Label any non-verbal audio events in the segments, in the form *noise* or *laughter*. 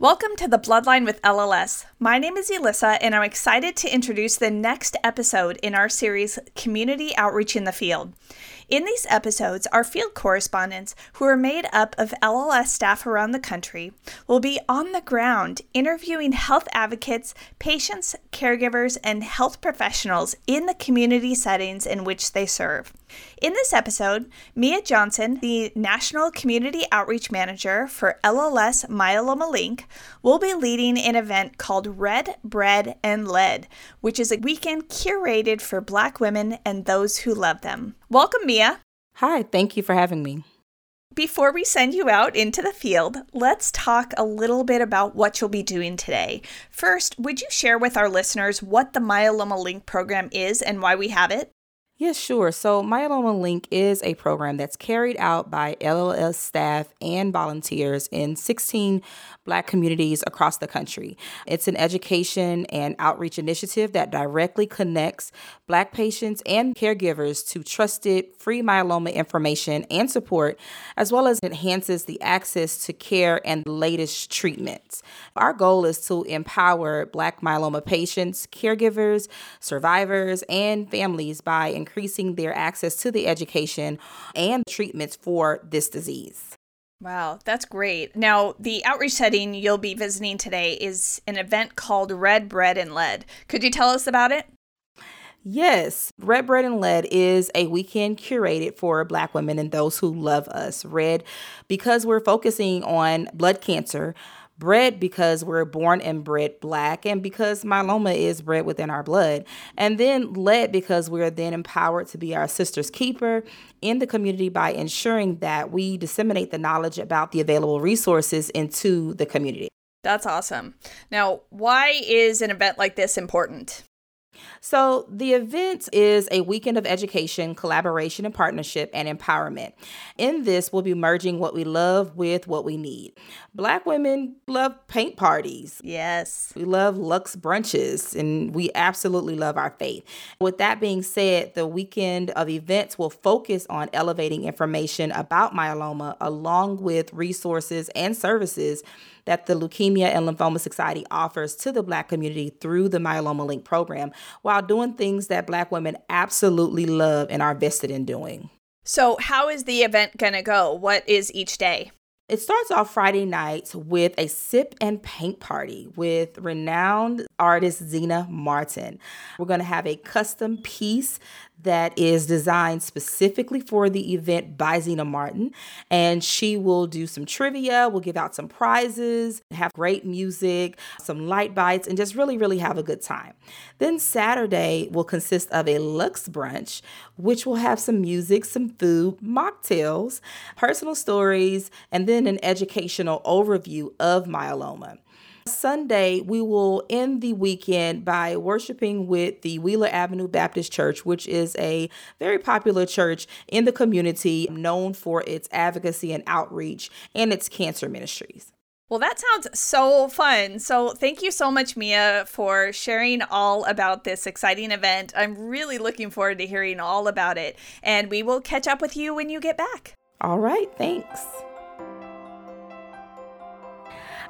Welcome to the Bloodline with LLS. My name is Elissa, and I'm excited to introduce the next episode in our series, Community Outreach in the Field. In these episodes, our field correspondents, who are made up of LLS staff around the country, will be on the ground interviewing health advocates, patients, caregivers, and health professionals in the community settings in which they serve. In this episode, Mia Johnson, the National Community Outreach Manager for LLS Myeloma Link, will be leading an event called Red, Bred, and Led, which is a weekend curated for Black women and those who love them. Welcome, Mia. Hi, thank you for having me. Before we send you out into the field, let's talk a little bit about what you'll be doing today. First, would you share with our listeners what the Myeloma Link program is and why we have it? Yes, sure. So, Myeloma Link is a program that's carried out by LLS staff and volunteers in 16 Black communities across the country. It's an education and outreach initiative that directly connects Black patients and caregivers to trusted free myeloma information and support, as well as enhances the access to care and the latest treatments. Our goal is to empower Black myeloma patients, caregivers, survivors, and families by increasing their access to the education and treatments for this disease. Wow, that's great. Now, the outreach setting you'll be visiting today is an event called Red Bred and Led. Could you tell us about it? Yes, Red Bred and Led is a weekend curated for Black women and those who love us. Red, because we're focusing on blood cancer bred because we're born and bred black and because myeloma is bred within our blood. And then led because we're then empowered to be our sister's keeper in the community by ensuring that we disseminate the knowledge about the available resources into the community. That's awesome. Now why is an event like this important so, the event is a weekend of education, collaboration, and partnership and empowerment. In this, we'll be merging what we love with what we need. Black women love paint parties. Yes. We love luxe brunches, and we absolutely love our faith. With that being said, the weekend of events will focus on elevating information about myeloma along with resources and services that the Leukemia and Lymphoma Society offers to the Black community through the Myeloma Link program while doing things that Black women absolutely love and are vested in doing. So, how is the event going to go? What is each day? It starts off Friday nights with a sip and paint party with renowned artist Zena Martin. We're going to have a custom piece that is designed specifically for the event by Zena Martin. And she will do some trivia, we'll give out some prizes, have great music, some light bites, and just really, really have a good time. Then Saturday will consist of a luxe brunch, which will have some music, some food, mocktails, personal stories, and then an educational overview of myeloma. Sunday, we will end the weekend by worshiping with the Wheeler Avenue Baptist Church, which is a very popular church in the community known for its advocacy and outreach and its cancer ministries. Well, that sounds so fun. So, thank you so much, Mia, for sharing all about this exciting event. I'm really looking forward to hearing all about it. And we will catch up with you when you get back. All right. Thanks.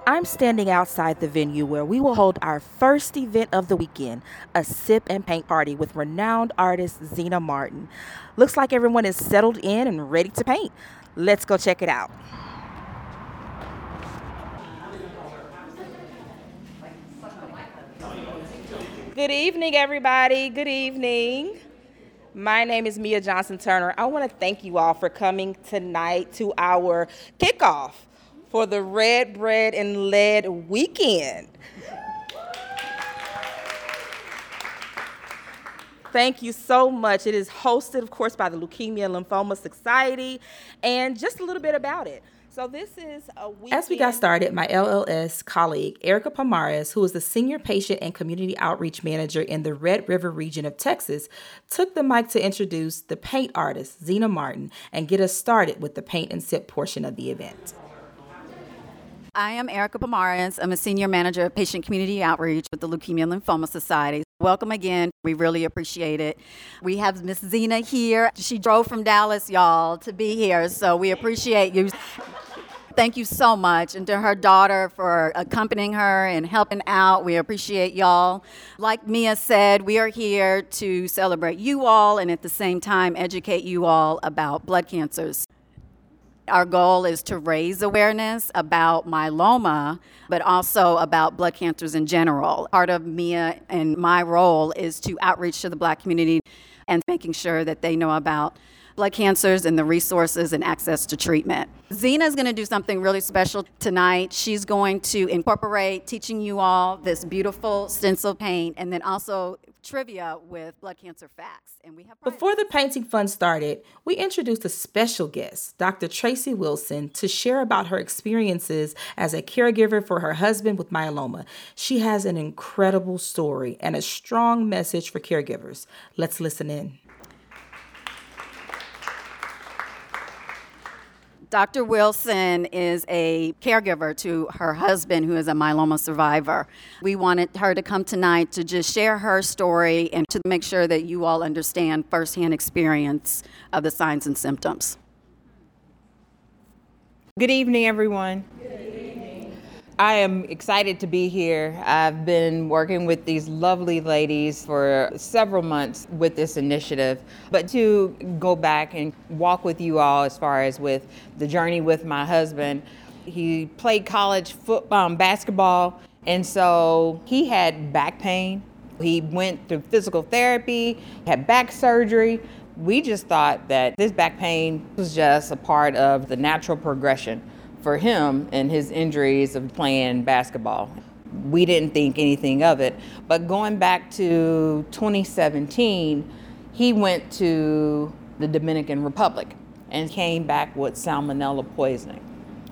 I'm standing outside the venue where we will hold our first event of the weekend, a sip and paint party with renowned artist Zena Martin. Looks like everyone is settled in and ready to paint. Let's go check it out. Good evening, everybody. Good evening. My name is Mia Johnson Turner. I want to thank you all for coming tonight to our kickoff for the Red Bred and Led Weekend. Thank you so much. It is hosted, of course, by the Leukemia and Lymphoma Society, and just a little bit about it. So this is a weekend. As we got started, my LLS colleague, Erica Pomares, who is the Senior Patient and Community Outreach Manager in the Red River region of Texas, took the mic to introduce the paint artist, Zena Martin, and get us started with the paint and sip portion of the event. I am Erica Pomares. I'm a Senior Manager of Patient Community Outreach with the Leukemia and Lymphoma Society. Welcome again. We really appreciate it. We have Miss Zena here. She drove from Dallas, y'all, to be here, so we appreciate you. Thank you so much, and to her daughter for accompanying her and helping out. We appreciate y'all. Like Mia said, we are here to celebrate you all and at the same time educate you all about blood cancers. Our goal is to raise awareness about myeloma, but also about blood cancers in general. Part of Mia and my role is to outreach to the black community and making sure that they know about blood cancers and the resources and access to treatment. Zena is going to do something really special tonight. She's going to incorporate teaching you all this beautiful stencil paint and then also trivia with blood cancer facts. And we have Before the painting fun started, we introduced a special guest, Dr. Tracy Wilson, to share about her experiences as a caregiver for her husband with myeloma. She has an incredible story and a strong message for caregivers. Let's listen in. Dr. Wilson is a caregiver to her husband, who is a myeloma survivor. We wanted her to come tonight to just share her story and to make sure that you all understand firsthand experience of the signs and symptoms. Good evening, everyone. I am excited to be here. I've been working with these lovely ladies for several months with this initiative, but to go back and walk with you all as far as with the journey with my husband. He played college football, um, basketball, and so he had back pain. He went through physical therapy, had back surgery. We just thought that this back pain was just a part of the natural progression for him and his injuries of playing basketball. We didn't think anything of it. But going back to 2017, he went to the Dominican Republic and came back with salmonella poisoning.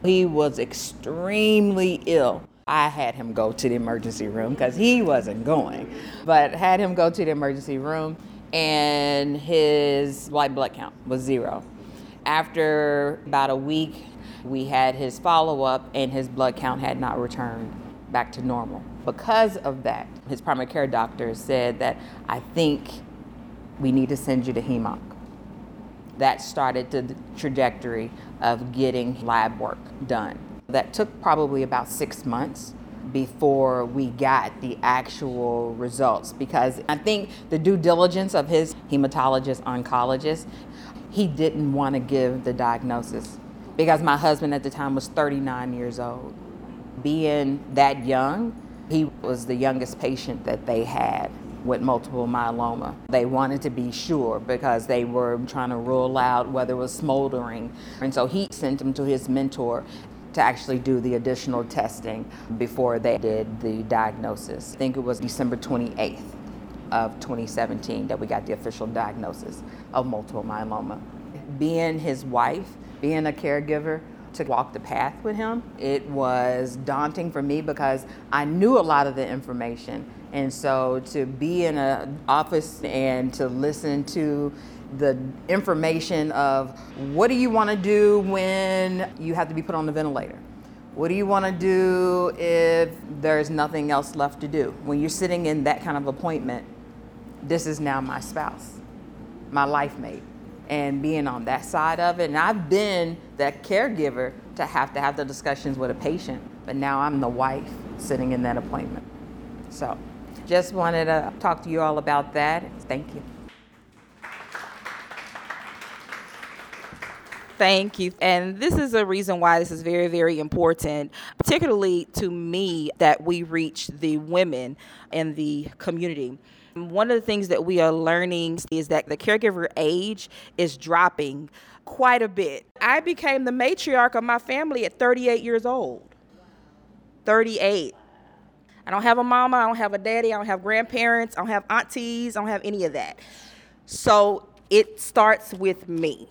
He was extremely ill. I had him go to the emergency room because he wasn't going, but had him go to the emergency room and his white blood count was zero. After about a week, we had his follow up, and his blood count had not returned back to normal. Because of that, his primary care doctor said that I think we need to send you to hem-onc. That started the trajectory of getting lab work done. That took probably about six months before we got the actual results because I think the due diligence of his hematologist oncologist, he didn't want to give the diagnosis because my husband at the time was 39 years old. Being that young, he was the youngest patient that they had with multiple myeloma. They wanted to be sure because they were trying to rule out whether it was smoldering. And so he sent him to his mentor to actually do the additional testing before they did the diagnosis. I think it was December 28th of 2017 that we got the official diagnosis of multiple myeloma. Being his wife, being a caregiver to walk the path with him. It was daunting for me because I knew a lot of the information. And so to be in an office and to listen to the information of what do you want to do when you have to be put on the ventilator? What do you want to do if there's nothing else left to do? When you're sitting in that kind of appointment, this is now my spouse, my life mate and being on that side of it. And I've been that caregiver to have to have the discussions with a patient, but now I'm the wife sitting in that appointment. So just wanted to talk to you all about that. Thank you. Thank you. And this is a reason why this is very, very important, particularly to me, that we reach the women in the community One of the things that we are learning is that the caregiver age is dropping quite a bit. I became the matriarch of my family at 38 years old. 38. I don't have a mama, I don't have a daddy, I don't have grandparents, I don't have aunties, I don't have any of that. So it starts with me.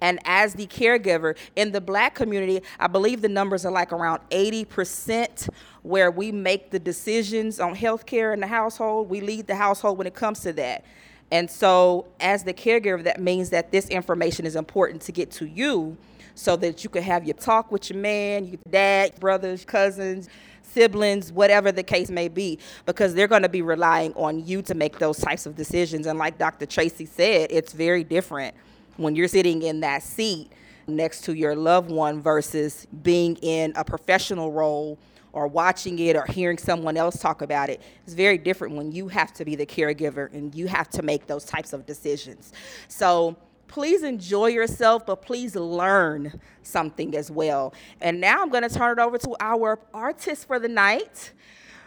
And as the caregiver in the black community, I believe the numbers are like around 80% where we make the decisions on healthcare in the household. We lead the household when it comes to that. And so, as the caregiver, that means that this information is important to get to you so that you can have your talk with your man, your dad, brothers, cousins, siblings, whatever the case may be, because they're going to be relying on you to make those types of decisions. And like Dr. Tracy said, it's very different when you're sitting in that seat next to your loved one versus being in a professional role or watching it or hearing someone else talk about it it's very different when you have to be the caregiver and you have to make those types of decisions. So please enjoy yourself but please learn something as well. And now i'm going to turn it over to our artist for the night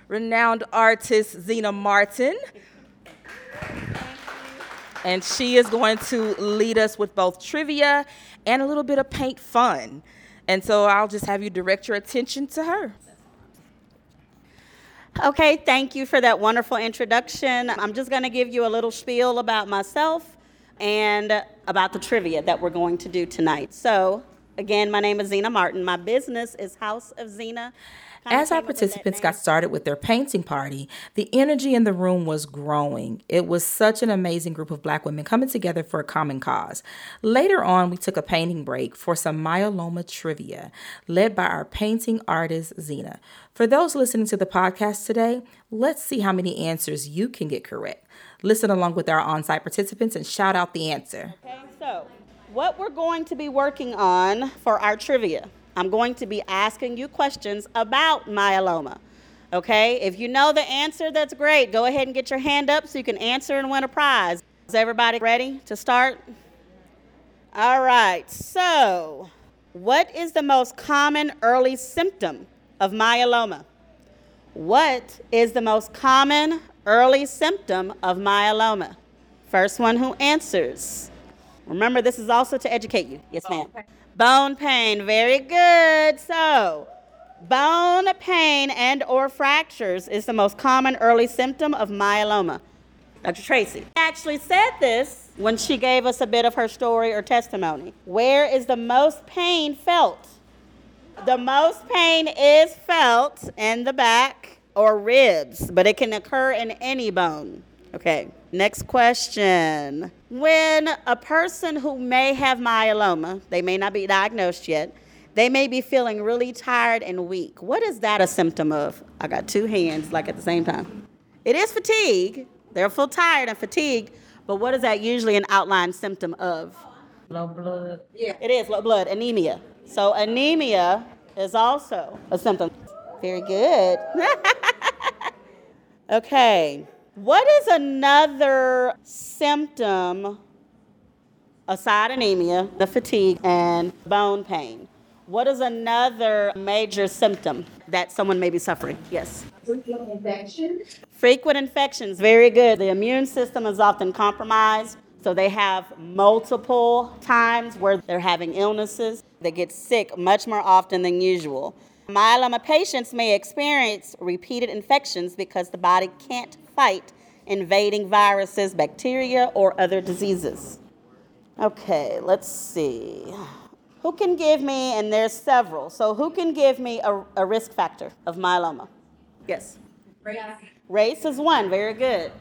renowned artist zena martin and she is going to lead us with both trivia and a little bit of paint fun. And so I'll just have you direct your attention to her. Okay, thank you for that wonderful introduction. I'm just going to give you a little spiel about myself and about the trivia that we're going to do tonight. So, again, my name is Zena Martin. My business is House of Zena. As our participants got started with their painting party, the energy in the room was growing. It was such an amazing group of black women coming together for a common cause. Later on, we took a painting break for some myeloma trivia, led by our painting artist, Zena. For those listening to the podcast today, let's see how many answers you can get correct. Listen along with our on site participants and shout out the answer. Okay, so what we're going to be working on for our trivia I'm going to be asking you questions about myeloma. Okay? If you know the answer, that's great. Go ahead and get your hand up so you can answer and win a prize. Is everybody ready to start? All right. So, what is the most common early symptom of myeloma? What is the most common early symptom of myeloma? First one who answers. Remember, this is also to educate you. Yes, ma'am. Oh, okay. Bone pain, very good. So, bone pain and or fractures is the most common early symptom of myeloma. Dr. Tracy actually said this when she gave us a bit of her story or testimony. Where is the most pain felt? The most pain is felt in the back or ribs, but it can occur in any bone. Okay, next question. When a person who may have myeloma, they may not be diagnosed yet, they may be feeling really tired and weak. What is that a symptom of? I got two hands like at the same time. It is fatigue. They're full tired and fatigued, but what is that usually an outline symptom of? Low blood. Yeah. It is low blood, anemia. So anemia is also a symptom. Very good. *laughs* okay. What is another symptom aside anemia, the fatigue, and bone pain? What is another major symptom that someone may be suffering? Yes. Frequent infections. Frequent infections, very good. The immune system is often compromised, so they have multiple times where they're having illnesses. They get sick much more often than usual. Myeloma patients may experience repeated infections because the body can't fight invading viruses, bacteria, or other diseases. Okay, let's see. Who can give me, and there's several, so who can give me a, a risk factor of myeloma? Yes? Race. Race is one, very good.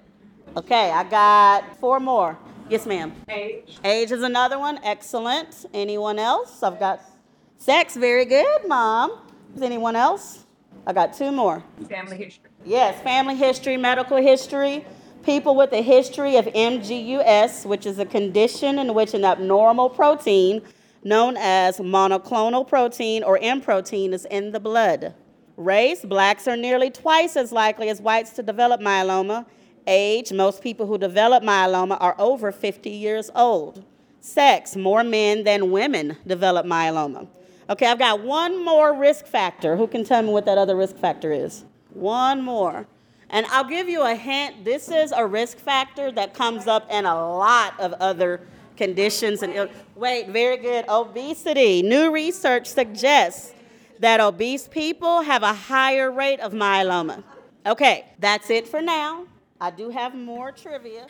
Okay, I got four more. Yes, ma'am. Age. Age is another one, excellent. Anyone else? I've got sex, very good, mom. Is anyone else? I got two more. Family history. Yes, family history, medical history. People with a history of MGUS, which is a condition in which an abnormal protein known as monoclonal protein or M protein is in the blood. Race, blacks are nearly twice as likely as whites to develop myeloma. Age, most people who develop myeloma are over 50 years old. Sex, more men than women develop myeloma. Okay, I've got one more risk factor. Who can tell me what that other risk factor is? One more. And I'll give you a hint this is a risk factor that comes up in a lot of other conditions. And wait, very good. Obesity. New research suggests that obese people have a higher rate of myeloma. Okay, that's it for now. I do have more trivia.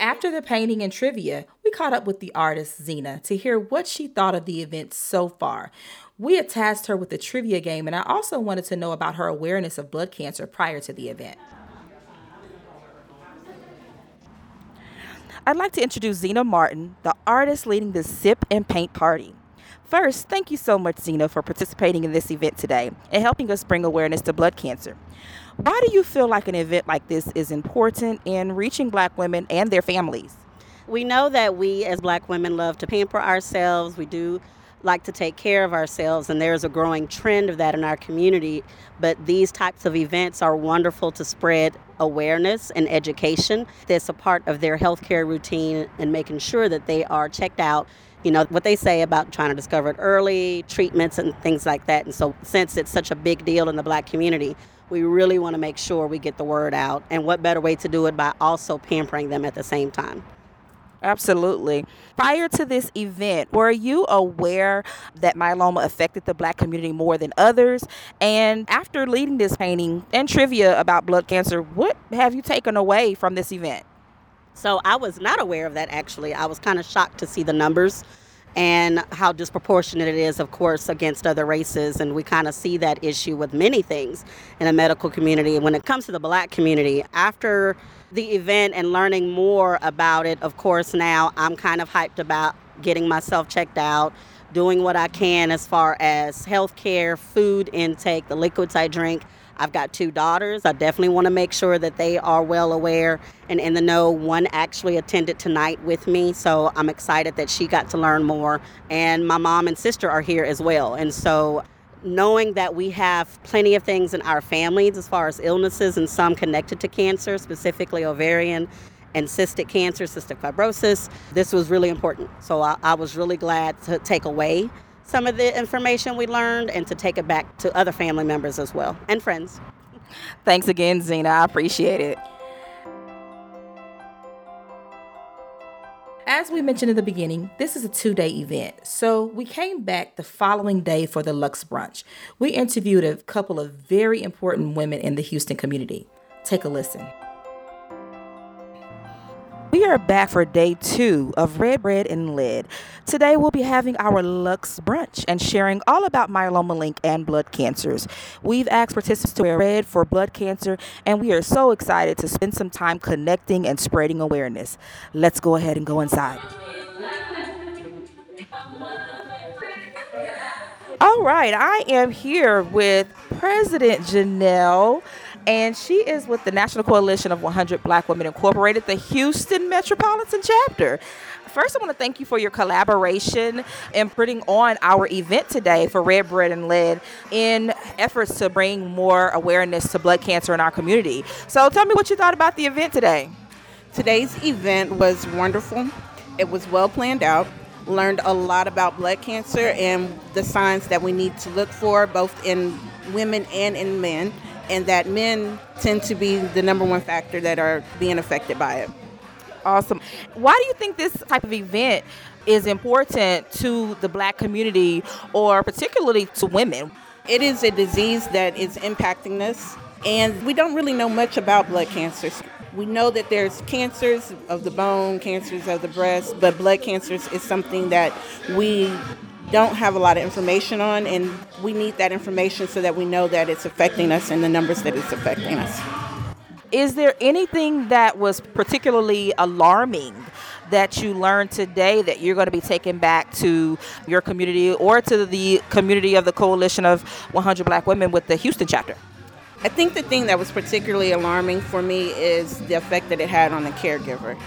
After the painting and trivia, we caught up with the artist Zena to hear what she thought of the event so far. We had tasked her with the trivia game, and I also wanted to know about her awareness of blood cancer prior to the event. I'd like to introduce Zena Martin, the artist leading the Sip and Paint Party. First, thank you so much, Zena, for participating in this event today and helping us bring awareness to blood cancer. Why do you feel like an event like this is important in reaching black women and their families? We know that we as black women love to pamper ourselves. We do like to take care of ourselves, and there's a growing trend of that in our community. But these types of events are wonderful to spread awareness and education. That's a part of their healthcare routine and making sure that they are checked out. You know, what they say about trying to discover it early, treatments, and things like that. And so, since it's such a big deal in the black community, we really want to make sure we get the word out. And what better way to do it by also pampering them at the same time? Absolutely. Prior to this event, were you aware that myeloma affected the black community more than others? And after leading this painting and trivia about blood cancer, what have you taken away from this event? So I was not aware of that actually. I was kind of shocked to see the numbers and how disproportionate it is, of course, against other races. And we kind of see that issue with many things in the medical community. And when it comes to the black community, after the event and learning more about it, of course, now I'm kind of hyped about getting myself checked out, doing what I can as far as health care, food intake, the liquids I drink. I've got two daughters. I definitely want to make sure that they are well aware and in the know. One actually attended tonight with me, so I'm excited that she got to learn more. And my mom and sister are here as well. And so knowing that we have plenty of things in our families as far as illnesses and some connected to cancer, specifically ovarian and cystic cancer, cystic fibrosis, this was really important. So I, I was really glad to take away some of the information we learned and to take it back to other family members as well and friends. Thanks again, Zena. I appreciate it. As we mentioned in the beginning, this is a two day event. So we came back the following day for the Luxe Brunch. We interviewed a couple of very important women in the Houston community. Take a listen. We are back for day two of Red Bred and Led. Today we'll be having our Luxe brunch and sharing all about myeloma link and blood cancers. We've asked participants to wear red for blood cancer, and we are so excited to spend some time connecting and spreading awareness. Let's go ahead and go inside. All right, I am here with President Janelle and she is with the National Coalition of 100 Black Women Incorporated, the Houston Metropolitan Chapter. First, I want to thank you for your collaboration in putting on our event today for Red Bred and Led in efforts to bring more awareness to blood cancer in our community. So, tell me what you thought about the event today. Today's event was wonderful. It was well planned out. Learned a lot about blood cancer and the signs that we need to look for, both in women and in men and that men tend to be the number one factor that are being affected by it. Awesome. Why do you think this type of event is important to the black community or particularly to women? It is a disease that is impacting us, and we don't really know much about blood cancers. We know that there's cancers of the bone, cancers of the breast, but blood cancers is something that we don't have a lot of information on, and we need that information so that we know that it's affecting us and the numbers that it's affecting us. Is there anything that was particularly alarming that you learned today that you're going to be taking back to your community or to the community of the Coalition of 100 Black Women with the Houston chapter? I think the thing that was particularly alarming for me is the effect that it had on the caregiver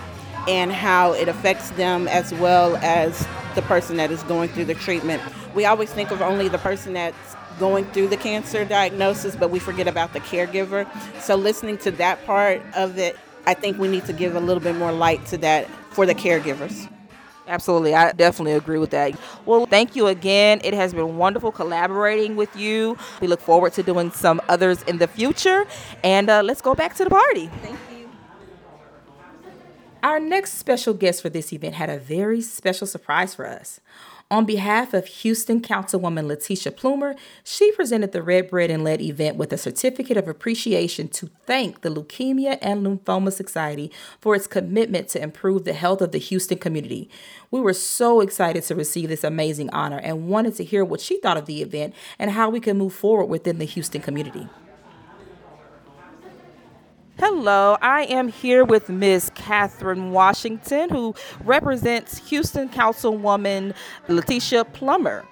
and how it affects them as well as the person that is going through the treatment. We always think of only the person that's going through the cancer diagnosis, but we forget about the caregiver. So, listening to that part of it, I think we need to give a little bit more light to that for the caregivers. Absolutely. I definitely agree with that. Well, thank you again. It has been wonderful collaborating with you. We look forward to doing some others in the future. And uh, let's go back to the party. Our next special guest for this event had a very special surprise for us. On behalf of Houston Councilwoman Letitia Plummer, she presented the Red Bred and Led event with a certificate of appreciation to thank the Leukemia and Lymphoma Society for its commitment to improve the health of the Houston community. We were so excited to receive this amazing honor and wanted to hear what she thought of the event and how we can move forward within the Houston community. Hello, I am here with Ms. Catherine Washington, who represents Houston Councilwoman Letitia Plummer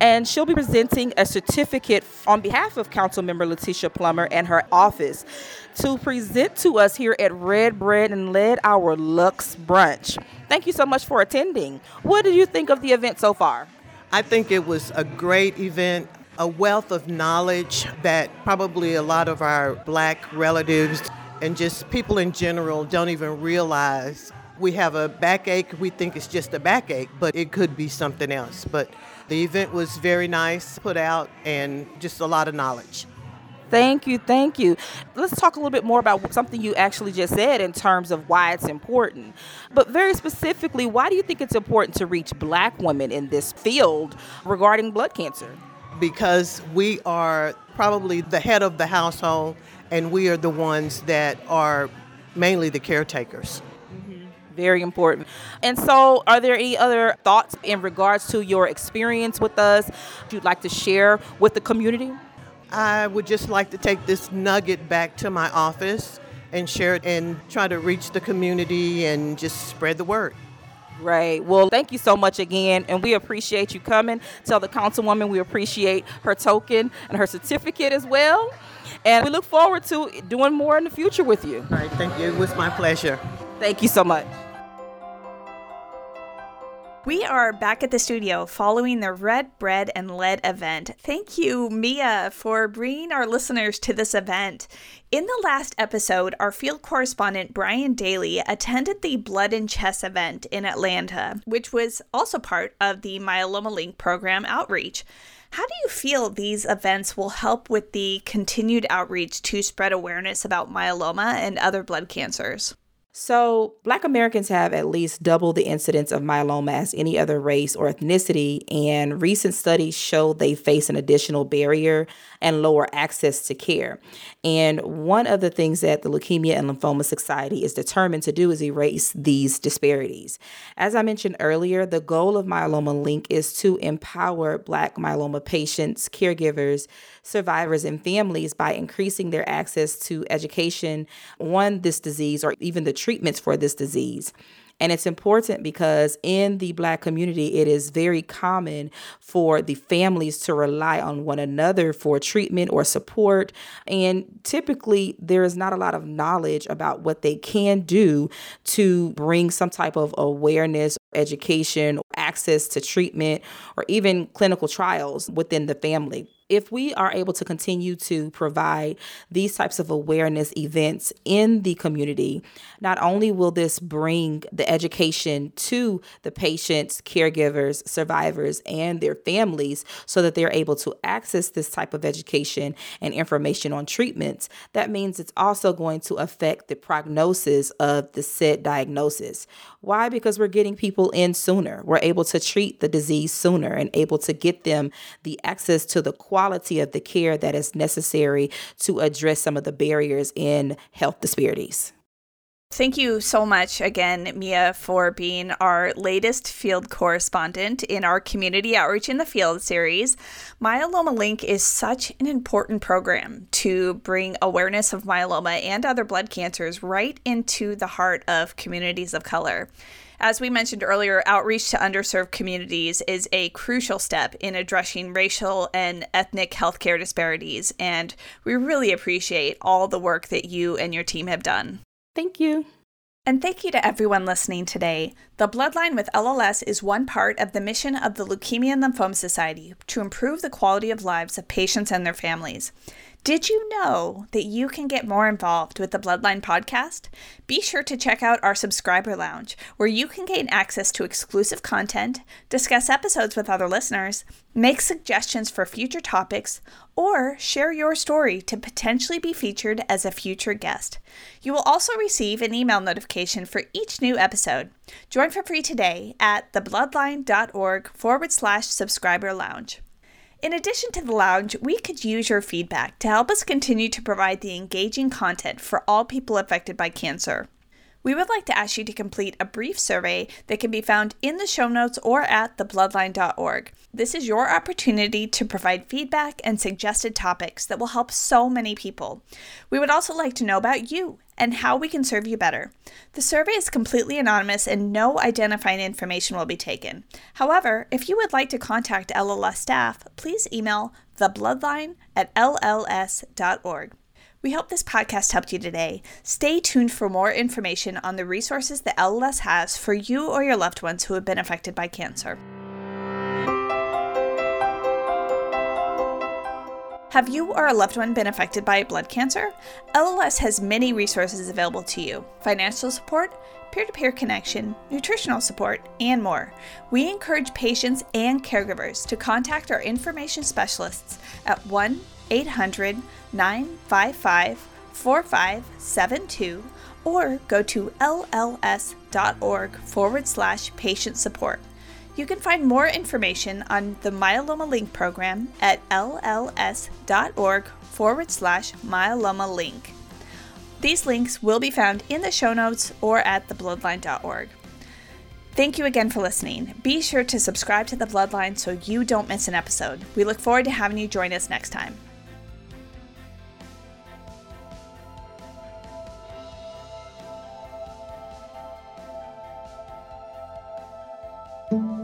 And she'll be presenting a certificate on behalf of Councilmember Letitia Plummer and her office to present to us here at Red Bred and Led our Luxe Brunch. Thank you so much for attending. What did you think of the event so far? I think it was a great event a wealth of knowledge that probably a lot of our black relatives and just people in general don't even realize we have a backache. We think it's just a backache, but it could be something else. But the event was very nice, put out, and just a lot of knowledge. Thank you, thank you. Let's talk a little bit more about something you actually just said in terms of why it's important. But very specifically, why do you think it's important to reach black women in this field regarding blood cancer? Because we are probably the head of the household and we are the ones that are mainly the caretakers. Mm-hmm. Very important. And so, are there any other thoughts in regards to your experience with us you'd like to share with the community? I would just like to take this nugget back to my office and share it and try to reach the community and just spread the word. Right. Well, thank you so much again, and we appreciate you coming. Tell the councilwoman we appreciate her token and her certificate as well. And we look forward to doing more in the future with you. All right, thank you. It was my pleasure. Thank you so much. We are back at the studio following the Red Bred and Led event. Thank you, Mia, for bringing our listeners to this event. In the last episode, our field correspondent Brian Daly attended the Blood and Chess event in Atlanta, which was also part of the Myeloma Link program outreach. How do you feel these events will help with the continued outreach to spread awareness about myeloma and other blood cancers? So, Black Americans have at least double the incidence of myeloma as any other race or ethnicity, and recent studies show they face an additional barrier and lower access to care. And one of the things that the Leukemia and Lymphoma Society is determined to do is erase these disparities. As I mentioned earlier, the goal of Myeloma Link is to empower Black myeloma patients, caregivers, survivors, and families by increasing their access to education on this disease or even the treatments for this disease. And it's important because in the Black community, it is very common for the families to rely on one another for treatment or support. And typically, there is not a lot of knowledge about what they can do to bring some type of awareness, education, access to treatment, or even clinical trials within the family if we are able to continue to provide these types of awareness events in the community, not only will this bring the education to the patients, caregivers, survivors, and their families so that they're able to access this type of education and information on treatments, that means it's also going to affect the prognosis of the said diagnosis. Why? Because we're getting people in sooner. We're able to treat the disease sooner and able to get them the access to the quality quality of the care that is necessary to address some of the barriers in health disparities. Thank you so much again, Mia, for being our latest field correspondent in our Community Outreach in the Field series. Myeloma Link is such an important program to bring awareness of myeloma and other blood cancers right into the heart of communities of color. As we mentioned earlier, outreach to underserved communities is a crucial step in addressing racial and ethnic healthcare disparities, and we really appreciate all the work that you and your team have done. Thank you. And thank you to everyone listening today. The Bloodline with LLS is one part of the mission of the Leukemia and Lymphoma Society to improve the quality of lives of patients and their families. Did you know that you can get more involved with the Bloodline podcast? Be sure to check out our subscriber lounge, where you can gain access to exclusive content, discuss episodes with other listeners, make suggestions for future topics, or share your story to potentially be featured as a future guest. You will also receive an email notification for each new episode. Join for free today at thebloodline.org forward slash subscriber lounge. In addition to the lounge, we could use your feedback to help us continue to provide the engaging content for all people affected by cancer. We would like to ask you to complete a brief survey that can be found in the show notes or at thebloodline.org. This is your opportunity to provide feedback and suggested topics that will help so many people. We would also like to know about you and how we can serve you better. The survey is completely anonymous and no identifying information will be taken. However, if you would like to contact LLS staff, please email thebloodline at lls.org. We hope this podcast helped you today. Stay tuned for more information on the resources that LLS has for you or your loved ones who have been affected by cancer. Have you or a loved one been affected by blood cancer? LLS has many resources available to you financial support, peer to peer connection, nutritional support, and more. We encourage patients and caregivers to contact our information specialists at 1 800 955 4572 or go to lls.org forward slash patient support. You can find more information on the Myeloma Link program at lls.org forward slash myeloma link. These links will be found in the show notes or at thebloodline.org. Thank you again for listening. Be sure to subscribe to The Bloodline so you don't miss an episode. We look forward to having you join us next time.